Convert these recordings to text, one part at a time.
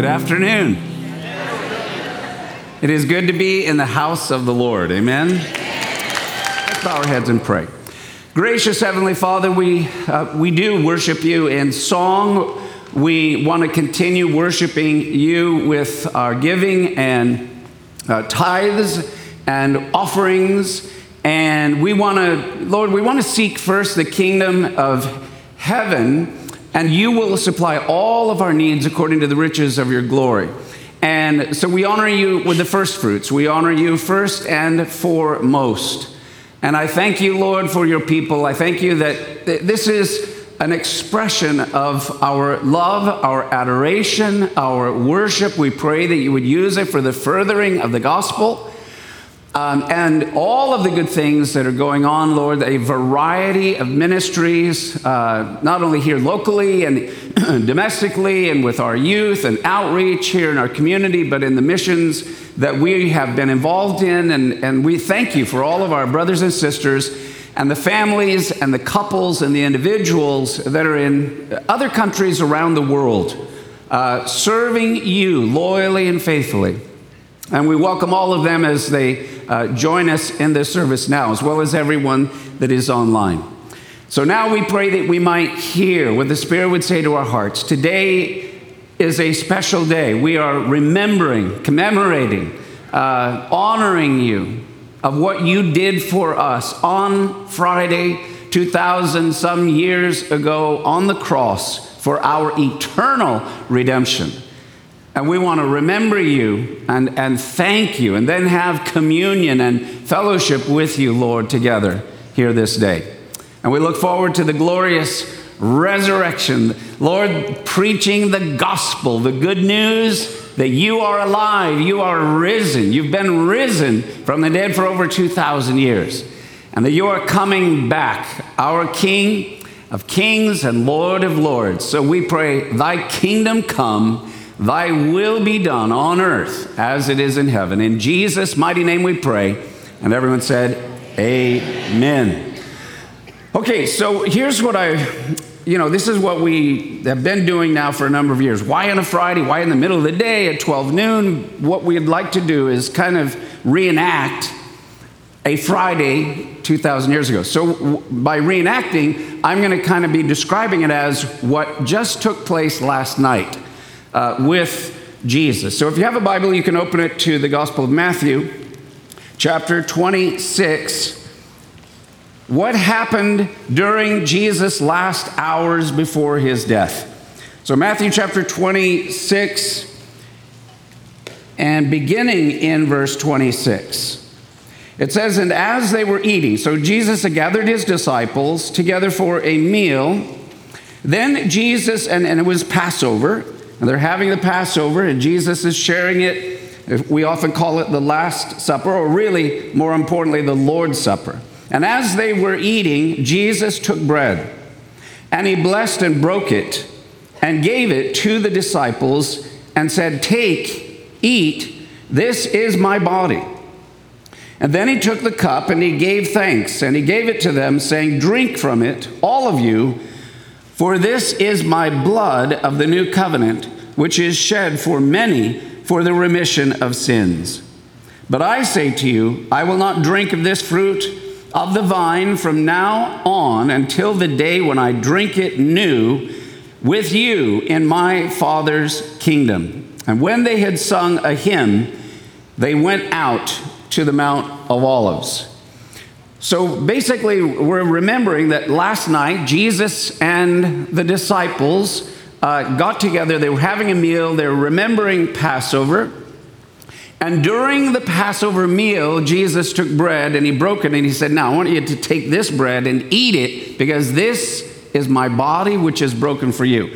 Good afternoon. It is good to be in the house of the Lord. Amen. Let's bow our heads and pray. Gracious Heavenly Father, we, uh, we do worship you in song. We want to continue worshiping you with our giving and uh, tithes and offerings. And we want to, Lord, we want to seek first the kingdom of heaven and you will supply all of our needs according to the riches of your glory. And so we honor you with the first fruits. We honor you first and foremost. And I thank you, Lord, for your people. I thank you that this is an expression of our love, our adoration, our worship. We pray that you would use it for the furthering of the gospel um, and all of the good things that are going on, Lord, a variety of ministries, uh, not only here locally and domestically and with our youth and outreach here in our community, but in the missions that we have been involved in. And, and we thank you for all of our brothers and sisters and the families and the couples and the individuals that are in other countries around the world, uh, serving you loyally and faithfully. And we welcome all of them as they uh, join us in this service now, as well as everyone that is online. So now we pray that we might hear what the Spirit would say to our hearts. Today is a special day. We are remembering, commemorating, uh, honoring you of what you did for us on Friday, 2,000 some years ago on the cross for our eternal redemption. And we want to remember you and, and thank you, and then have communion and fellowship with you, Lord, together here this day. And we look forward to the glorious resurrection. Lord, preaching the gospel, the good news that you are alive, you are risen, you've been risen from the dead for over 2,000 years, and that you are coming back, our King of kings and Lord of lords. So we pray, Thy kingdom come Thy will be done on earth as it is in heaven. In Jesus' mighty name we pray. And everyone said, Amen. Okay, so here's what I, you know, this is what we have been doing now for a number of years. Why on a Friday? Why in the middle of the day at 12 noon? What we'd like to do is kind of reenact a Friday 2,000 years ago. So, by reenacting, I'm going to kind of be describing it as what just took place last night uh, with Jesus. So if you have a Bible, you can open it to the Gospel of Matthew, chapter 26. What happened during Jesus' last hours before his death? So, Matthew chapter 26, and beginning in verse 26. It says, And as they were eating, so Jesus gathered his disciples together for a meal. Then Jesus, and, and it was Passover, and they're having the Passover, and Jesus is sharing it. We often call it the Last Supper, or really, more importantly, the Lord's Supper. And as they were eating, Jesus took bread, and he blessed and broke it, and gave it to the disciples, and said, Take, eat, this is my body. And then he took the cup, and he gave thanks, and he gave it to them, saying, Drink from it, all of you. For this is my blood of the new covenant, which is shed for many for the remission of sins. But I say to you, I will not drink of this fruit of the vine from now on until the day when I drink it new with you in my Father's kingdom. And when they had sung a hymn, they went out to the Mount of Olives. So basically, we're remembering that last night Jesus and the disciples uh, got together. They were having a meal, they were remembering Passover. And during the Passover meal, Jesus took bread and he broke it and he said, Now I want you to take this bread and eat it because this is my body which is broken for you.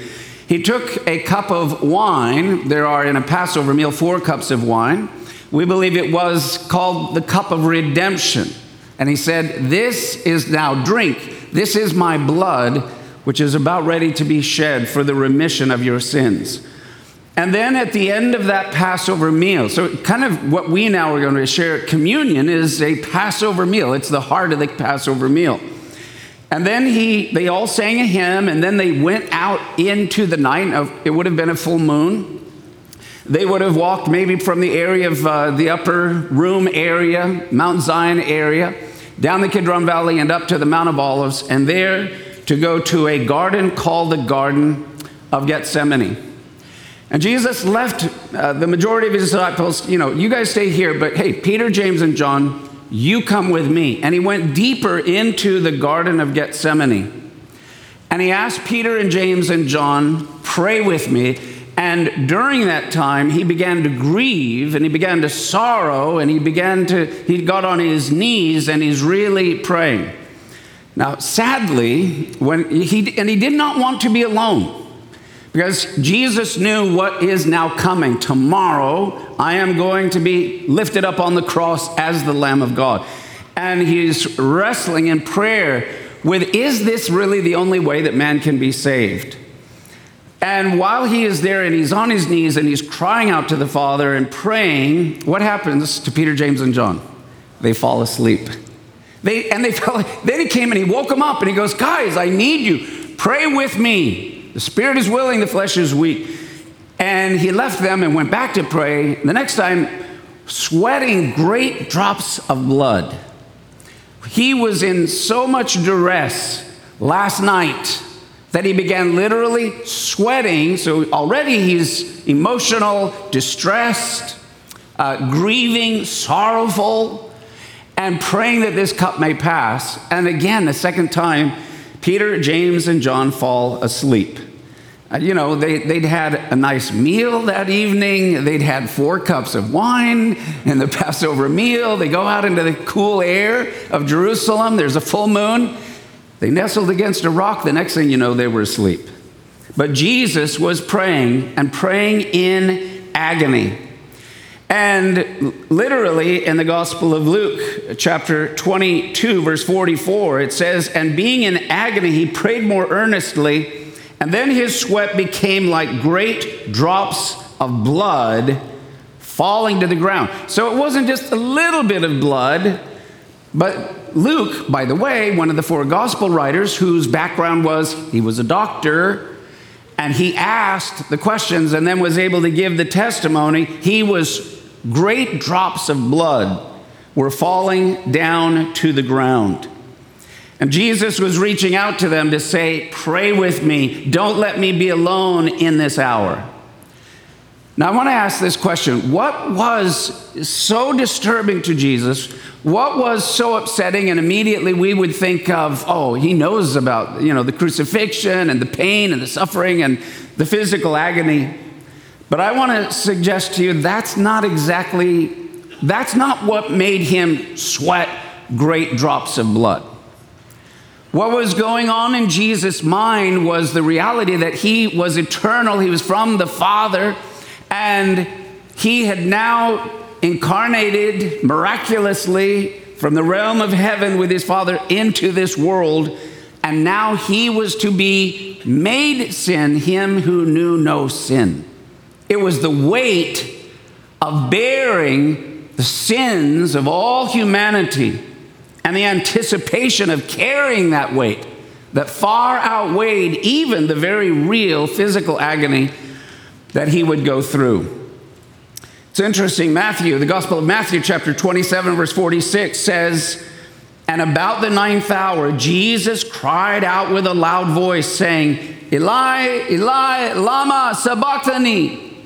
He took a cup of wine. There are in a Passover meal four cups of wine. We believe it was called the cup of redemption. And he said, This is now drink. This is my blood, which is about ready to be shed for the remission of your sins. And then at the end of that Passover meal, so kind of what we now are going to share communion is a Passover meal. It's the heart of the Passover meal. And then he, they all sang a hymn, and then they went out into the night. Of, it would have been a full moon. They would have walked maybe from the area of uh, the upper room area, Mount Zion area, down the Kidron Valley and up to the Mount of Olives, and there to go to a garden called the Garden of Gethsemane. And Jesus left uh, the majority of his disciples, you know, you guys stay here, but hey, Peter, James, and John, you come with me. And he went deeper into the Garden of Gethsemane. And he asked Peter and James and John, pray with me. And during that time, he began to grieve and he began to sorrow and he began to, he got on his knees and he's really praying. Now, sadly, when he, and he did not want to be alone because Jesus knew what is now coming. Tomorrow, I am going to be lifted up on the cross as the Lamb of God. And he's wrestling in prayer with is this really the only way that man can be saved? And while he is there and he's on his knees and he's crying out to the Father and praying, what happens to Peter, James, and John? They fall asleep. They, and they fell, then he came and he woke them up and he goes, Guys, I need you. Pray with me. The spirit is willing, the flesh is weak. And he left them and went back to pray. The next time, sweating great drops of blood. He was in so much duress last night that he began literally sweating. So already he's emotional, distressed, uh, grieving, sorrowful, and praying that this cup may pass. And again, the second time, Peter, James, and John fall asleep. Uh, you know, they, they'd had a nice meal that evening. They'd had four cups of wine and the Passover meal. They go out into the cool air of Jerusalem. There's a full moon. They nestled against a rock. The next thing you know, they were asleep. But Jesus was praying and praying in agony. And literally in the Gospel of Luke, chapter 22, verse 44, it says, And being in agony, he prayed more earnestly, and then his sweat became like great drops of blood falling to the ground. So it wasn't just a little bit of blood, but Luke, by the way, one of the four gospel writers whose background was he was a doctor and he asked the questions and then was able to give the testimony, he was great drops of blood were falling down to the ground. And Jesus was reaching out to them to say, Pray with me. Don't let me be alone in this hour. Now, I want to ask this question What was so disturbing to Jesus? What was so upsetting? And immediately we would think of, oh, he knows about you know, the crucifixion and the pain and the suffering and the physical agony. But I want to suggest to you that's not exactly, that's not what made him sweat great drops of blood. What was going on in Jesus' mind was the reality that he was eternal, he was from the Father and he had now incarnated miraculously from the realm of heaven with his Father into this world. And now he was to be made sin, him who knew no sin. It was the weight of bearing the sins of all humanity and the anticipation of carrying that weight that far outweighed even the very real physical agony that he would go through. It's interesting, Matthew, the Gospel of Matthew, chapter 27, verse 46 says, And about the ninth hour, Jesus cried out with a loud voice, saying, Eli, Eli, Lama Sabachthani,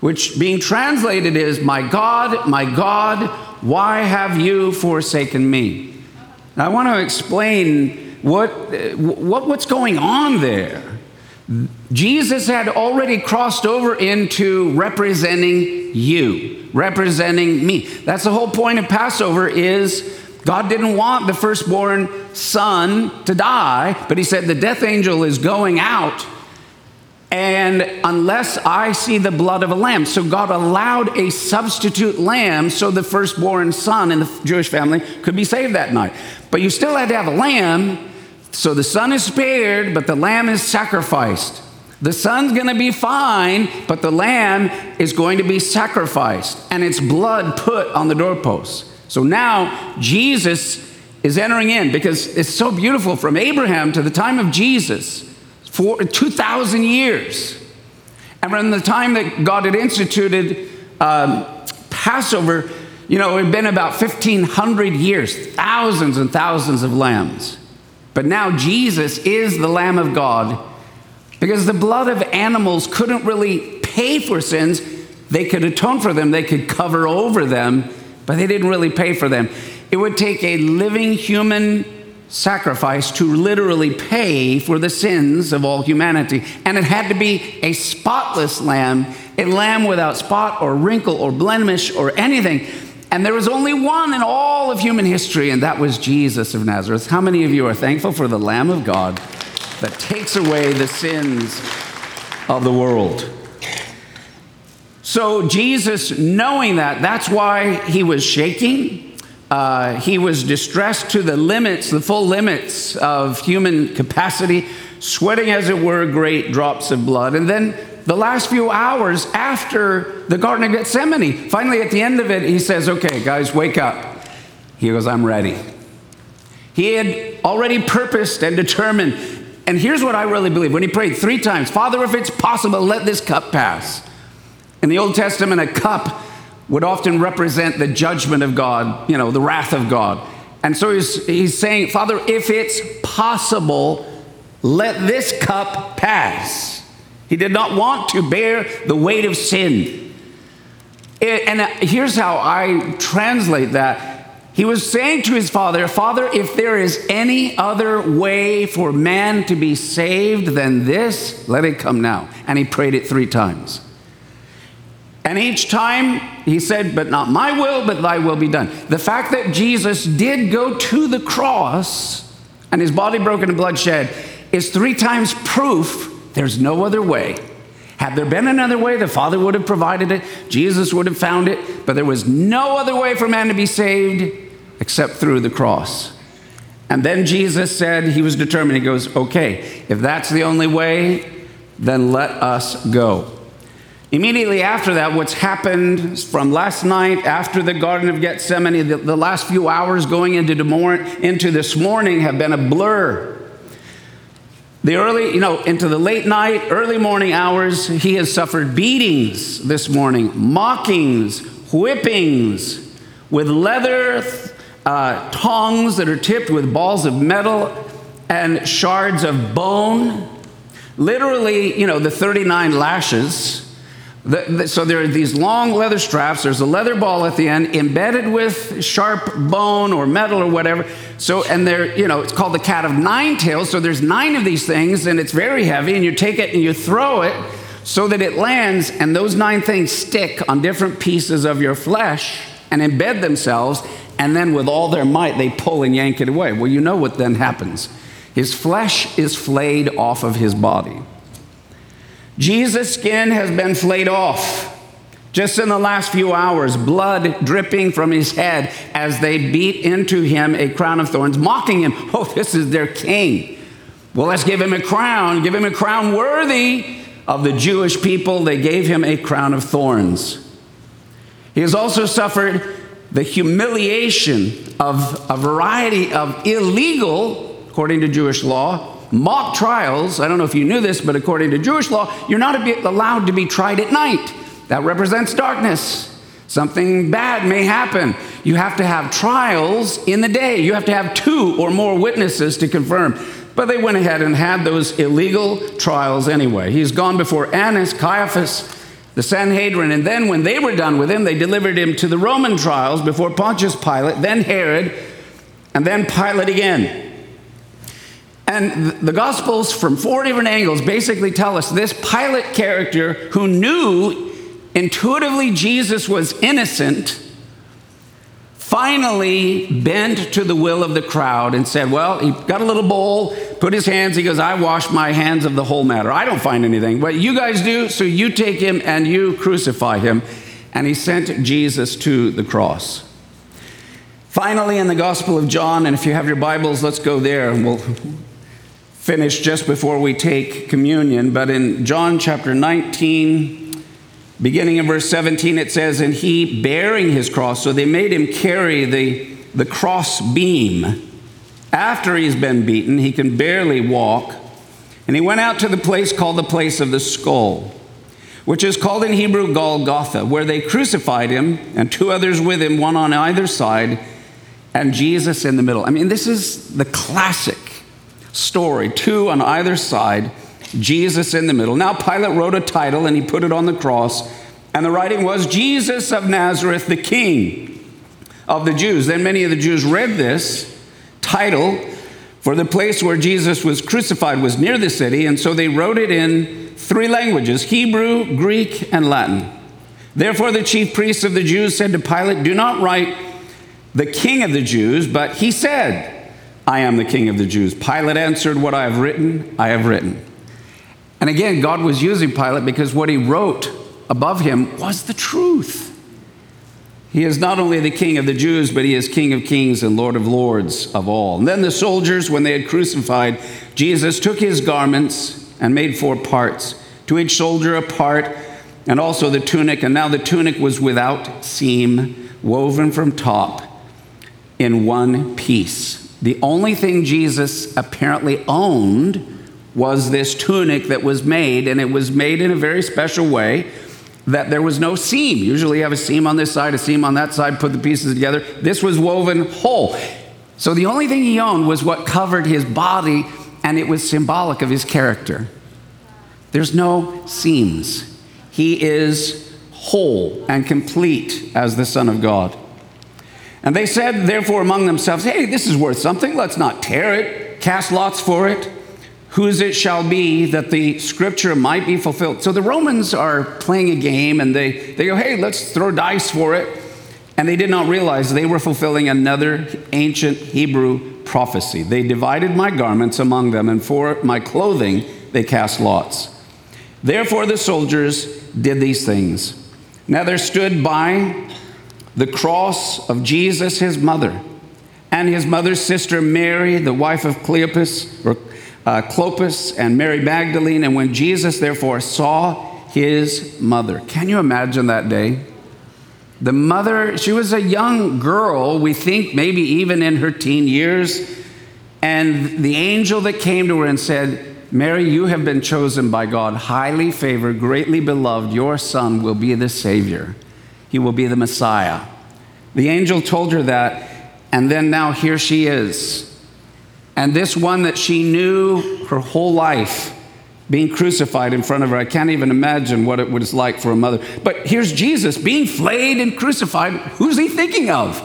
which being translated is, My God, my God, why have you forsaken me? Now, I want to explain what, what, what's going on there. Jesus had already crossed over into representing you, representing me. That's the whole point of Passover is God didn't want the firstborn son to die, but he said the death angel is going out and unless I see the blood of a lamb. So God allowed a substitute lamb so the firstborn son in the Jewish family could be saved that night. But you still had to have a lamb so the son is spared, but the lamb is sacrificed. The son's going to be fine, but the lamb is going to be sacrificed and its blood put on the doorpost. So now Jesus is entering in because it's so beautiful from Abraham to the time of Jesus, for 2,000 years. And from the time that God had instituted um, Passover, you know, it had been about 1,500 years, thousands and thousands of lambs. But now Jesus is the Lamb of God because the blood of animals couldn't really pay for sins. They could atone for them, they could cover over them, but they didn't really pay for them. It would take a living human sacrifice to literally pay for the sins of all humanity. And it had to be a spotless lamb, a lamb without spot or wrinkle or blemish or anything. And there was only one in all of human history, and that was Jesus of Nazareth. How many of you are thankful for the Lamb of God that takes away the sins of the world? So, Jesus, knowing that, that's why he was shaking. Uh, he was distressed to the limits, the full limits of human capacity, sweating, as it were, great drops of blood. And then the last few hours after the Garden of Gethsemane, finally at the end of it, he says, Okay, guys, wake up. He goes, I'm ready. He had already purposed and determined. And here's what I really believe when he prayed three times Father, if it's possible, let this cup pass. In the Old Testament, a cup would often represent the judgment of God, you know, the wrath of God. And so he's, he's saying, Father, if it's possible, let this cup pass. He did not want to bear the weight of sin. And uh, here's how I translate that. He was saying to his father, Father, if there is any other way for man to be saved than this, let it come now. And he prayed it three times. And each time he said, But not my will, but thy will be done. The fact that Jesus did go to the cross and his body broken and bloodshed is three times proof there's no other way. Had there been another way, the Father would have provided it, Jesus would have found it, but there was no other way for man to be saved except through the cross. And then Jesus said, He was determined, He goes, Okay, if that's the only way, then let us go. Immediately after that, what's happened from last night after the Garden of Gethsemane, the, the last few hours going into, into this morning have been a blur. The early, you know, into the late night, early morning hours, he has suffered beatings this morning, mockings, whippings with leather uh, tongs that are tipped with balls of metal and shards of bone. Literally, you know, the 39 lashes the, the, so there are these long leather straps. There's a leather ball at the end, embedded with sharp bone or metal or whatever. So, and they're, you know, it's called the cat of nine tails. So there's nine of these things, and it's very heavy. And you take it and you throw it so that it lands, and those nine things stick on different pieces of your flesh and embed themselves. And then, with all their might, they pull and yank it away. Well, you know what then happens. His flesh is flayed off of his body. Jesus' skin has been flayed off. Just in the last few hours, blood dripping from his head as they beat into him a crown of thorns, mocking him. Oh, this is their king. Well, let's give him a crown, give him a crown worthy of the Jewish people. They gave him a crown of thorns. He has also suffered the humiliation of a variety of illegal, according to Jewish law, mock trials. I don't know if you knew this, but according to Jewish law, you're not allowed to be tried at night. That represents darkness. Something bad may happen. You have to have trials in the day. You have to have two or more witnesses to confirm. But they went ahead and had those illegal trials anyway. He's gone before Annas, Caiaphas, the Sanhedrin, and then when they were done with him, they delivered him to the Roman trials before Pontius Pilate, then Herod, and then Pilate again. And the Gospels, from four different angles, basically tell us this Pilate character who knew intuitively Jesus was innocent finally bent to the will of the crowd and said, Well, he got a little bowl, put his hands, he goes, I wash my hands of the whole matter. I don't find anything, but you guys do, so you take him and you crucify him. And he sent Jesus to the cross. Finally, in the Gospel of John, and if you have your Bibles, let's go there and we'll finish just before we take communion, but in John chapter 19, beginning in verse 17, it says, And he bearing his cross, so they made him carry the, the cross beam. After he's been beaten, he can barely walk. And he went out to the place called the place of the skull, which is called in Hebrew Golgotha, where they crucified him and two others with him, one on either side, and Jesus in the middle. I mean, this is the classic story two on either side, Jesus in the middle. Now, Pilate wrote a title and he put it on the cross, and the writing was Jesus of Nazareth, the King of the Jews. Then many of the Jews read this title, for the place where Jesus was crucified was near the city, and so they wrote it in three languages Hebrew, Greek, and Latin. Therefore, the chief priests of the Jews said to Pilate, Do not write the king of the Jews, but he said, I am the king of the Jews. Pilate answered, What I have written, I have written. And again, God was using Pilate because what he wrote above him was the truth. He is not only the king of the Jews, but he is king of kings and lord of lords of all. And then the soldiers, when they had crucified Jesus, took his garments and made four parts, to each soldier a part, and also the tunic. And now the tunic was without seam, woven from top in one piece. The only thing Jesus apparently owned was this tunic that was made, and it was made in a very special way that there was no seam. Usually you have a seam on this side, a seam on that side, put the pieces together. This was woven whole. So the only thing he owned was what covered his body, and it was symbolic of his character. There's no seams. He is whole and complete as the Son of God. And they said, therefore, among themselves, Hey, this is worth something. Let's not tear it, cast lots for it whose it shall be that the scripture might be fulfilled. So the Romans are playing a game and they, they go, hey, let's throw dice for it. And they did not realize they were fulfilling another ancient Hebrew prophecy. They divided my garments among them, and for my clothing they cast lots. Therefore the soldiers did these things. Now there stood by the cross of Jesus, his mother, and his mother's sister Mary, the wife of Cleopas, or uh, Clopas and Mary Magdalene. And when Jesus, therefore, saw his mother, can you imagine that day? The mother, she was a young girl, we think maybe even in her teen years. And the angel that came to her and said, Mary, you have been chosen by God, highly favored, greatly beloved. Your son will be the Savior, he will be the Messiah. The angel told her that, and then now here she is and this one that she knew her whole life being crucified in front of her. I can't even imagine what it was like for a mother. But here's Jesus being flayed and crucified. Who's he thinking of?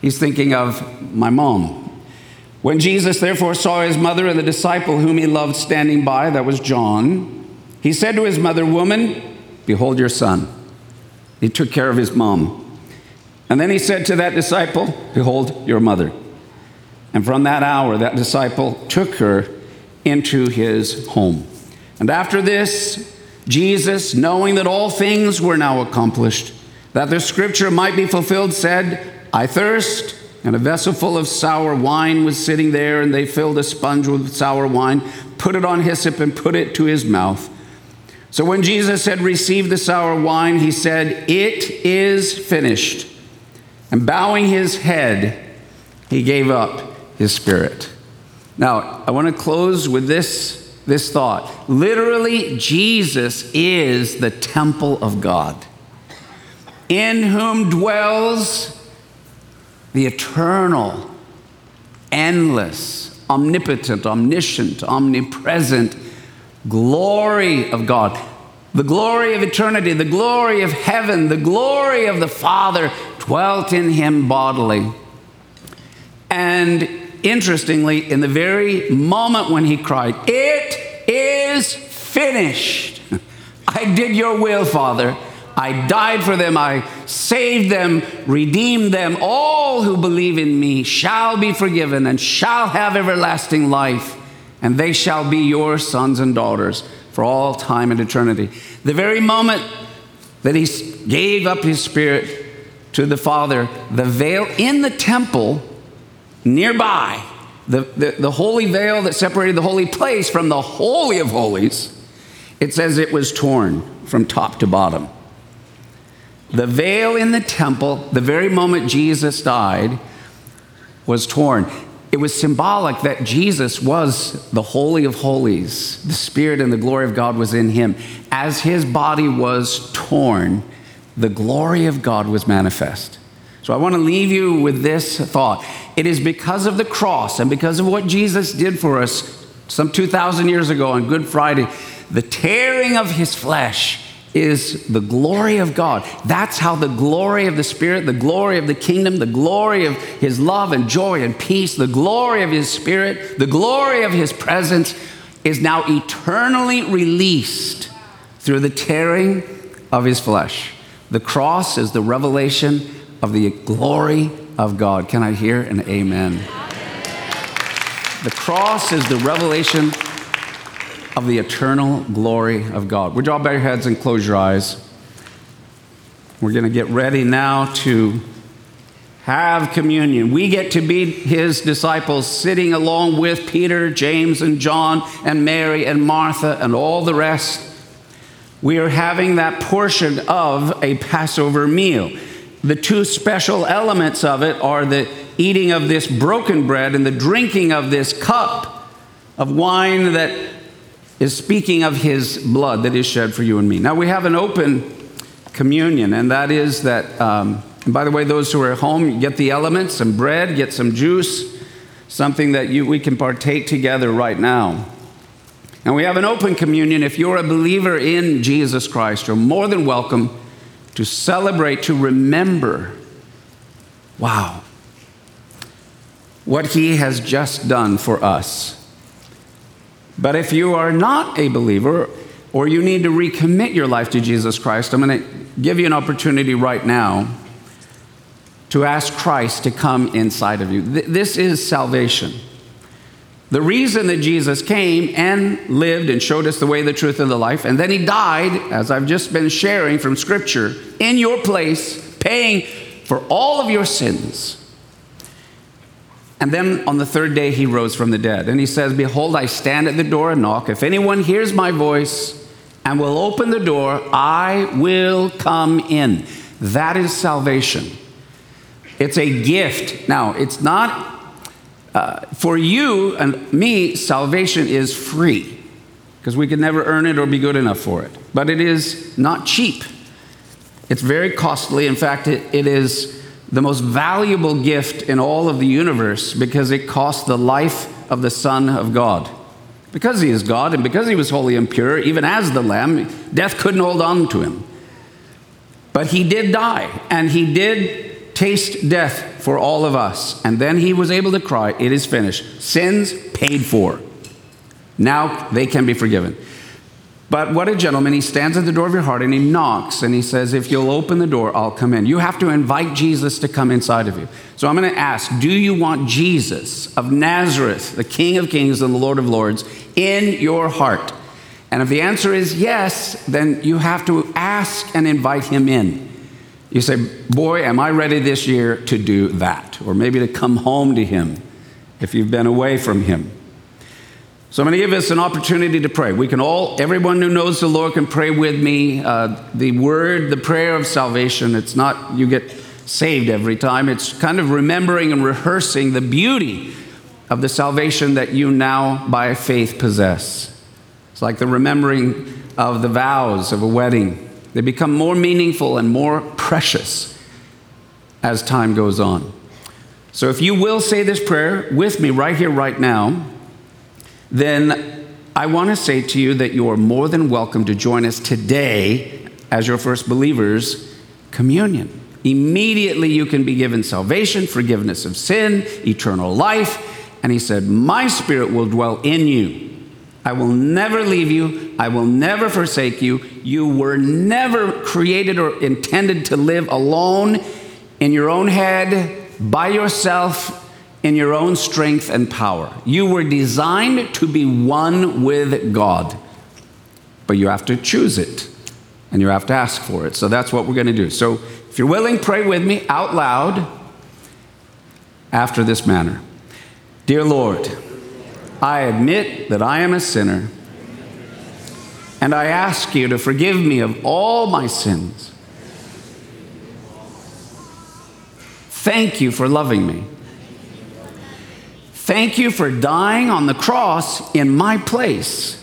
He's thinking of my mom. When Jesus therefore saw his mother and the disciple whom he loved standing by, that was John, he said to his mother, Woman, behold your son. He took care of his mom. And then he said to that disciple, Behold your mother. And from that hour, that disciple took her into his home. And after this, Jesus, knowing that all things were now accomplished, that the scripture might be fulfilled, said, I thirst. And a vessel full of sour wine was sitting there, and they filled a sponge with sour wine, put it on hyssop, and put it to his mouth. So when Jesus had received the sour wine, he said, It is finished. And bowing his head, he gave up his spirit. Now, I want to close with this, this thought. Literally, Jesus is the temple of God, in whom dwells the eternal, endless, omnipotent, omniscient, omnipresent glory of God. The glory of eternity, the glory of heaven, the glory of the Father dwelt in him bodily. And interestingly, in the very moment when he cried, It is finished. I did your will, Father. I died for them. I saved them, redeemed them. All who believe in me shall be forgiven and shall have everlasting life, and they shall be your sons and daughters for all time and eternity. The very moment that he gave up his spirit to the Father, the veil in the temple nearby, the, the, the holy veil that separated the holy place from the Holy of Holies, it says it was torn from top to bottom. The veil in the temple, the very moment Jesus died, was torn. It was symbolic that Jesus was the Holy of Holies. The Spirit and the glory of God was in him. As his body was torn, the glory of God was manifest. So I want to leave you with this thought. It is because of the cross and because of what Jesus did for us some 2,000 years ago on Good Friday, the tearing of his flesh is the glory of God. That's how the glory of the Spirit, the glory of the kingdom, the glory of His love and joy and peace, the glory of His Spirit, the glory of His presence is now eternally released through the tearing of His flesh. The cross is the revelation of the glory of God. Can I hear an amen? The cross is the revelation of the eternal glory of God. Would you all bow your heads and close your eyes? We're going to get ready now to have communion. We get to be his disciples, sitting along with Peter, James, and John, and Mary, and Martha, and all the rest. We are having that portion of a Passover meal. The two special elements of it are the eating of this broken bread and the drinking of this cup of wine that is speaking of his blood that is shed for you and me. Now, we have an open communion, and that is that, um, and by the way, those who are at home, get the elements, some bread, get some juice, something that you, we can partake together right now. And we have an open communion. If you're a believer in Jesus Christ, you're more than welcome to celebrate, to remember, wow, what he has just done for us. But if you are not a believer or you need to recommit your life to Jesus Christ, I'm going to give you an opportunity right now to ask Christ to come inside of you. This is salvation. The reason that Jesus came and lived and showed us the way, the truth, and the life, and then he died, as I've just been sharing from Scripture, in your place, paying for all of your sins and then on the third day, he rose from the dead. And he says, Behold, I stand at the door and knock. If anyone hears my voice and will open the door, I will come in. That is salvation. It's a gift. Now, it's not uh, for you and me, salvation is free because we can never earn it or be good enough for it. But it is not cheap, it's very costly. In fact, it, it is the most valuable gift in all of the universe because it cost the life of the Son of God. Because he is God and because he was holy and pure, even as the Lamb, death couldn't hold on to him. But he did die and he did taste death for all of us. And then he was able to cry, It is finished. Sins paid for. Now they can be forgiven. But what a gentleman. He stands at the door of your heart and he knocks and he says, If you'll open the door, I'll come in. You have to invite Jesus to come inside of you. So I'm going to ask Do you want Jesus of Nazareth, the King of Kings and the Lord of Lords, in your heart? And if the answer is yes, then you have to ask and invite him in. You say, Boy, am I ready this year to do that? Or maybe to come home to him if you've been away from him. So I'm going to give us an opportunity to pray. We can all, everyone who knows the Lord can pray with me. Uh, the word, the prayer of salvation, it's not you get saved every time. It's kind of remembering and rehearsing the beauty of the salvation that you now by faith possess. It's like the remembering of the vows of a wedding. They become more meaningful and more precious as time goes on. So if you will say this prayer with me right here, right now, then I want to say to you that you are more than welcome to join us today as your first believers communion. Immediately you can be given salvation, forgiveness of sin, eternal life. And he said, My spirit will dwell in you. I will never leave you. I will never forsake you. You were never created or intended to live alone in your own head, by yourself, in your own strength and power. You were designed to be one with God, but you have to choose it and you have to ask for it. So that's what we're going to do. So if you're willing, pray with me out loud after this manner Dear Lord, I admit that I am a sinner, and I ask you to forgive me of all my sins. Thank you for loving me. Thank you for dying on the cross in my place.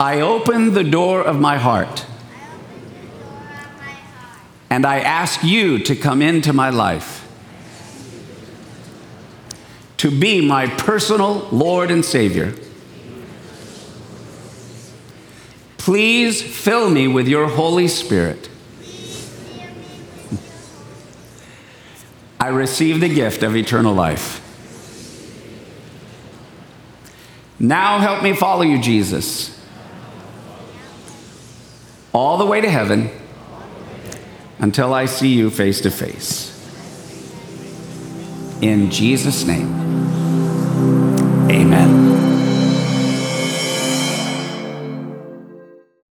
I open the door of my heart and I ask you to come into my life, to be my personal Lord and Savior. Please fill me with your Holy Spirit. I receive the gift of eternal life. Now help me follow you, Jesus, all the way to heaven until I see you face to face. In Jesus' name.